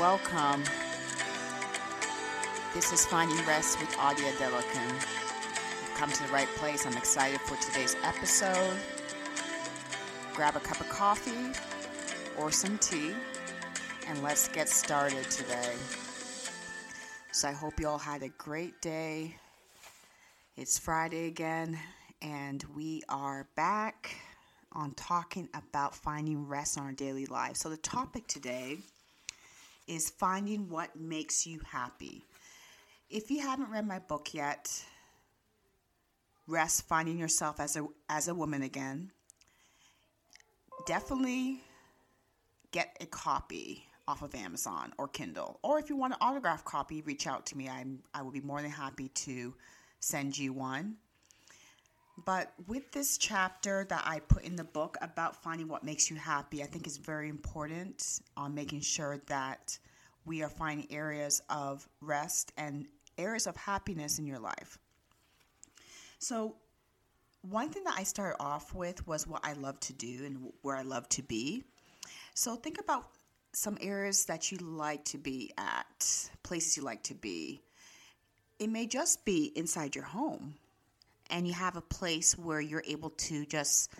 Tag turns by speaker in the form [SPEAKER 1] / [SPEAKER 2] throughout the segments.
[SPEAKER 1] welcome. This is Finding Rest with Audia Delican. You've come to the right place. I'm excited for today's episode. Grab a cup of coffee or some tea, and let's get started today. So, I hope you all had a great day. It's Friday again, and we are back on talking about finding rest in our daily life. So, the topic today is finding what makes you happy. If you haven't read my book yet, Rest Finding Yourself as a as a Woman Again, definitely get a copy off of Amazon or Kindle. Or if you want an autograph copy, reach out to me. I'm I will be more than happy to send you one. But with this chapter that I put in the book about finding what makes you happy, I think is very important on making sure that we are finding areas of rest and areas of happiness in your life. So, one thing that I started off with was what I love to do and where I love to be. So, think about some areas that you like to be at, places you like to be. It may just be inside your home and you have a place where you're able to just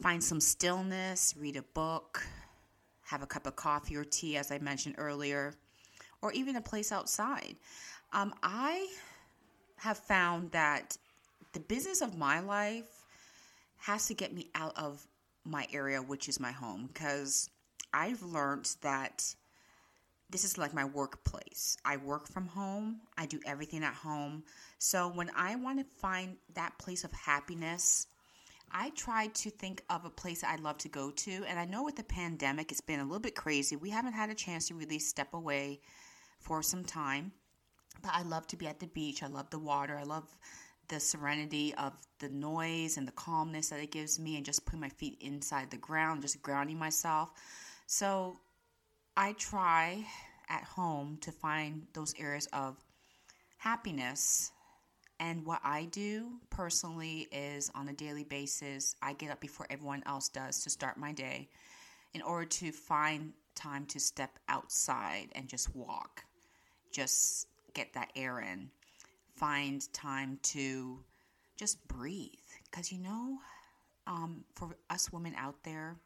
[SPEAKER 1] find some stillness, read a book, have a cup of coffee or tea, as I mentioned earlier, or even a place outside. Um, I have found that the business of my life has to get me out of my area, which is my home, because I've learned that this is like my workplace. I work from home, I do everything at home. So when I want to find that place of happiness, I try to think of a place I'd love to go to. And I know with the pandemic, it's been a little bit crazy. We haven't had a chance to really step away for some time. But I love to be at the beach. I love the water. I love the serenity of the noise and the calmness that it gives me, and just putting my feet inside the ground, just grounding myself. So I try at home to find those areas of happiness. And what I do personally is on a daily basis, I get up before everyone else does to start my day in order to find time to step outside and just walk, just get that air in, find time to just breathe. Because you know, um, for us women out there,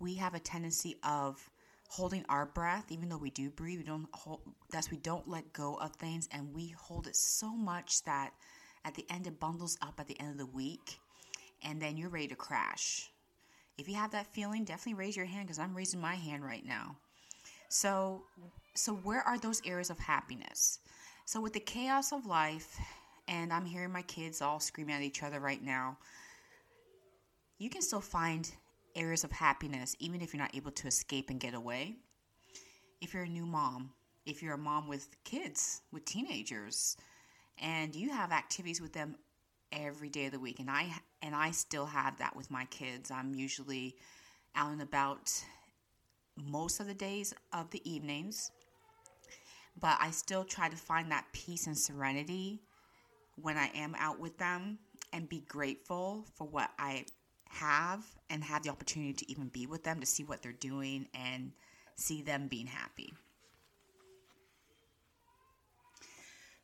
[SPEAKER 1] we have a tendency of holding our breath, even though we do breathe, we don't hold, that's we don't let go of things and we hold it so much that at the end it bundles up at the end of the week and then you're ready to crash. If you have that feeling, definitely raise your hand because I'm raising my hand right now. So, so where are those areas of happiness? So with the chaos of life, and I'm hearing my kids all screaming at each other right now, you can still find areas of happiness, even if you're not able to escape and get away. If you're a new mom, if you're a mom with kids, with teenagers, and you have activities with them every day of the week, and I and I still have that with my kids. I'm usually out and about most of the days of the evenings, but I still try to find that peace and serenity when I am out with them and be grateful for what I have and have the opportunity to even be with them to see what they're doing and see them being happy.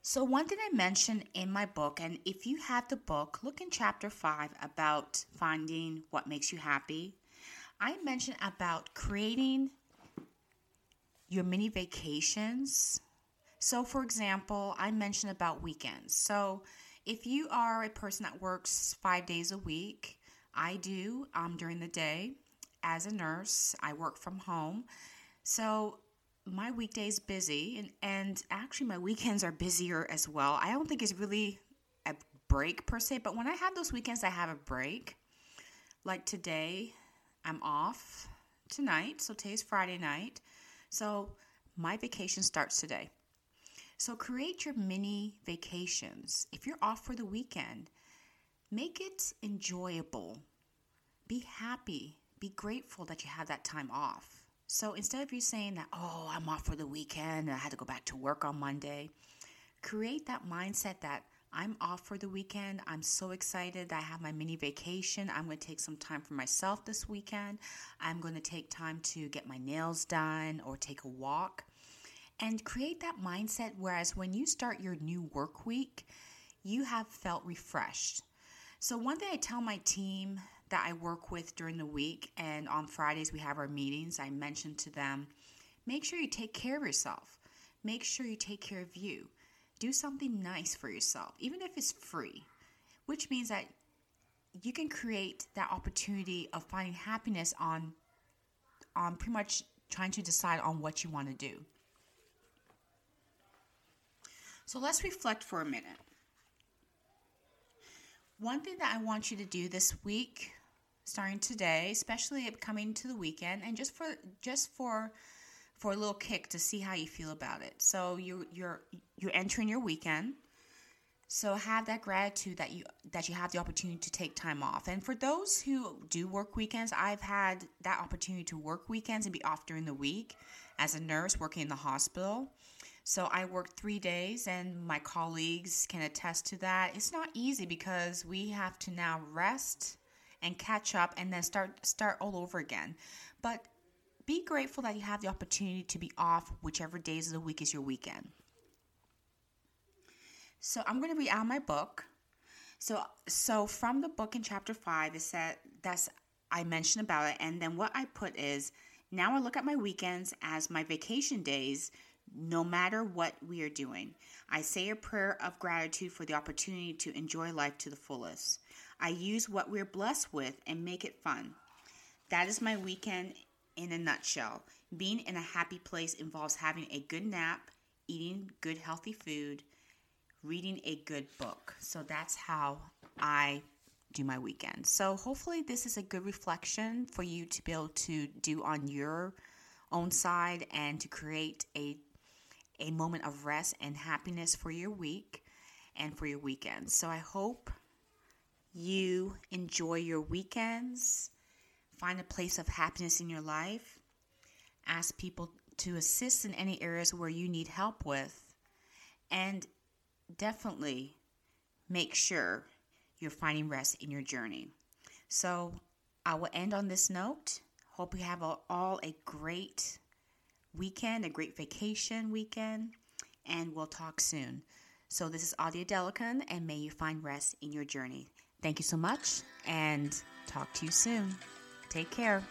[SPEAKER 1] So, one thing I mentioned in my book, and if you have the book, look in chapter five about finding what makes you happy. I mentioned about creating your mini vacations. So, for example, I mentioned about weekends. So, if you are a person that works five days a week, I do um, during the day as a nurse. I work from home. So my weekdays busy and, and actually my weekends are busier as well. I don't think it's really a break per se, but when I have those weekends I have a break. Like today, I'm off tonight, so today's Friday night. So my vacation starts today. So create your mini vacations. If you're off for the weekend, make it enjoyable. Be happy. Be grateful that you have that time off. So instead of you saying that, oh, I'm off for the weekend and I had to go back to work on Monday, create that mindset that I'm off for the weekend. I'm so excited. I have my mini vacation. I'm going to take some time for myself this weekend. I'm going to take time to get my nails done or take a walk and create that mindset. Whereas when you start your new work week, you have felt refreshed. So, one thing I tell my team that I work with during the week, and on Fridays we have our meetings, I mention to them make sure you take care of yourself, make sure you take care of you. Do something nice for yourself, even if it's free, which means that you can create that opportunity of finding happiness on on pretty much trying to decide on what you want to do. So let's reflect for a minute. One thing that I want you to do this week, starting today, especially coming to the weekend, and just for just for for a little kick to see how you feel about it. So you you're you're entering your weekend. So have that gratitude that you that you have the opportunity to take time off. And for those who do work weekends, I've had that opportunity to work weekends and be off during the week as a nurse working in the hospital. So I work 3 days and my colleagues can attest to that. It's not easy because we have to now rest and catch up and then start start all over again. But be grateful that you have the opportunity to be off whichever days of the week is your weekend. So I'm going to read out my book. So so from the book in chapter 5 it said that's I mentioned about it and then what I put is now I look at my weekends as my vacation days no matter what we are doing. I say a prayer of gratitude for the opportunity to enjoy life to the fullest. I use what we're blessed with and make it fun. That is my weekend in a nutshell. Being in a happy place involves having a good nap, eating good healthy food, reading a good book. So that's how I do my weekend. So hopefully this is a good reflection for you to be able to do on your own side and to create a a moment of rest and happiness for your week and for your weekend. So I hope you enjoy your weekends Find a place of happiness in your life. Ask people to assist in any areas where you need help with. And definitely make sure you're finding rest in your journey. So I will end on this note. Hope you have all a great weekend, a great vacation weekend, and we'll talk soon. So this is Audia Delican, and may you find rest in your journey. Thank you so much, and talk to you soon. Take care.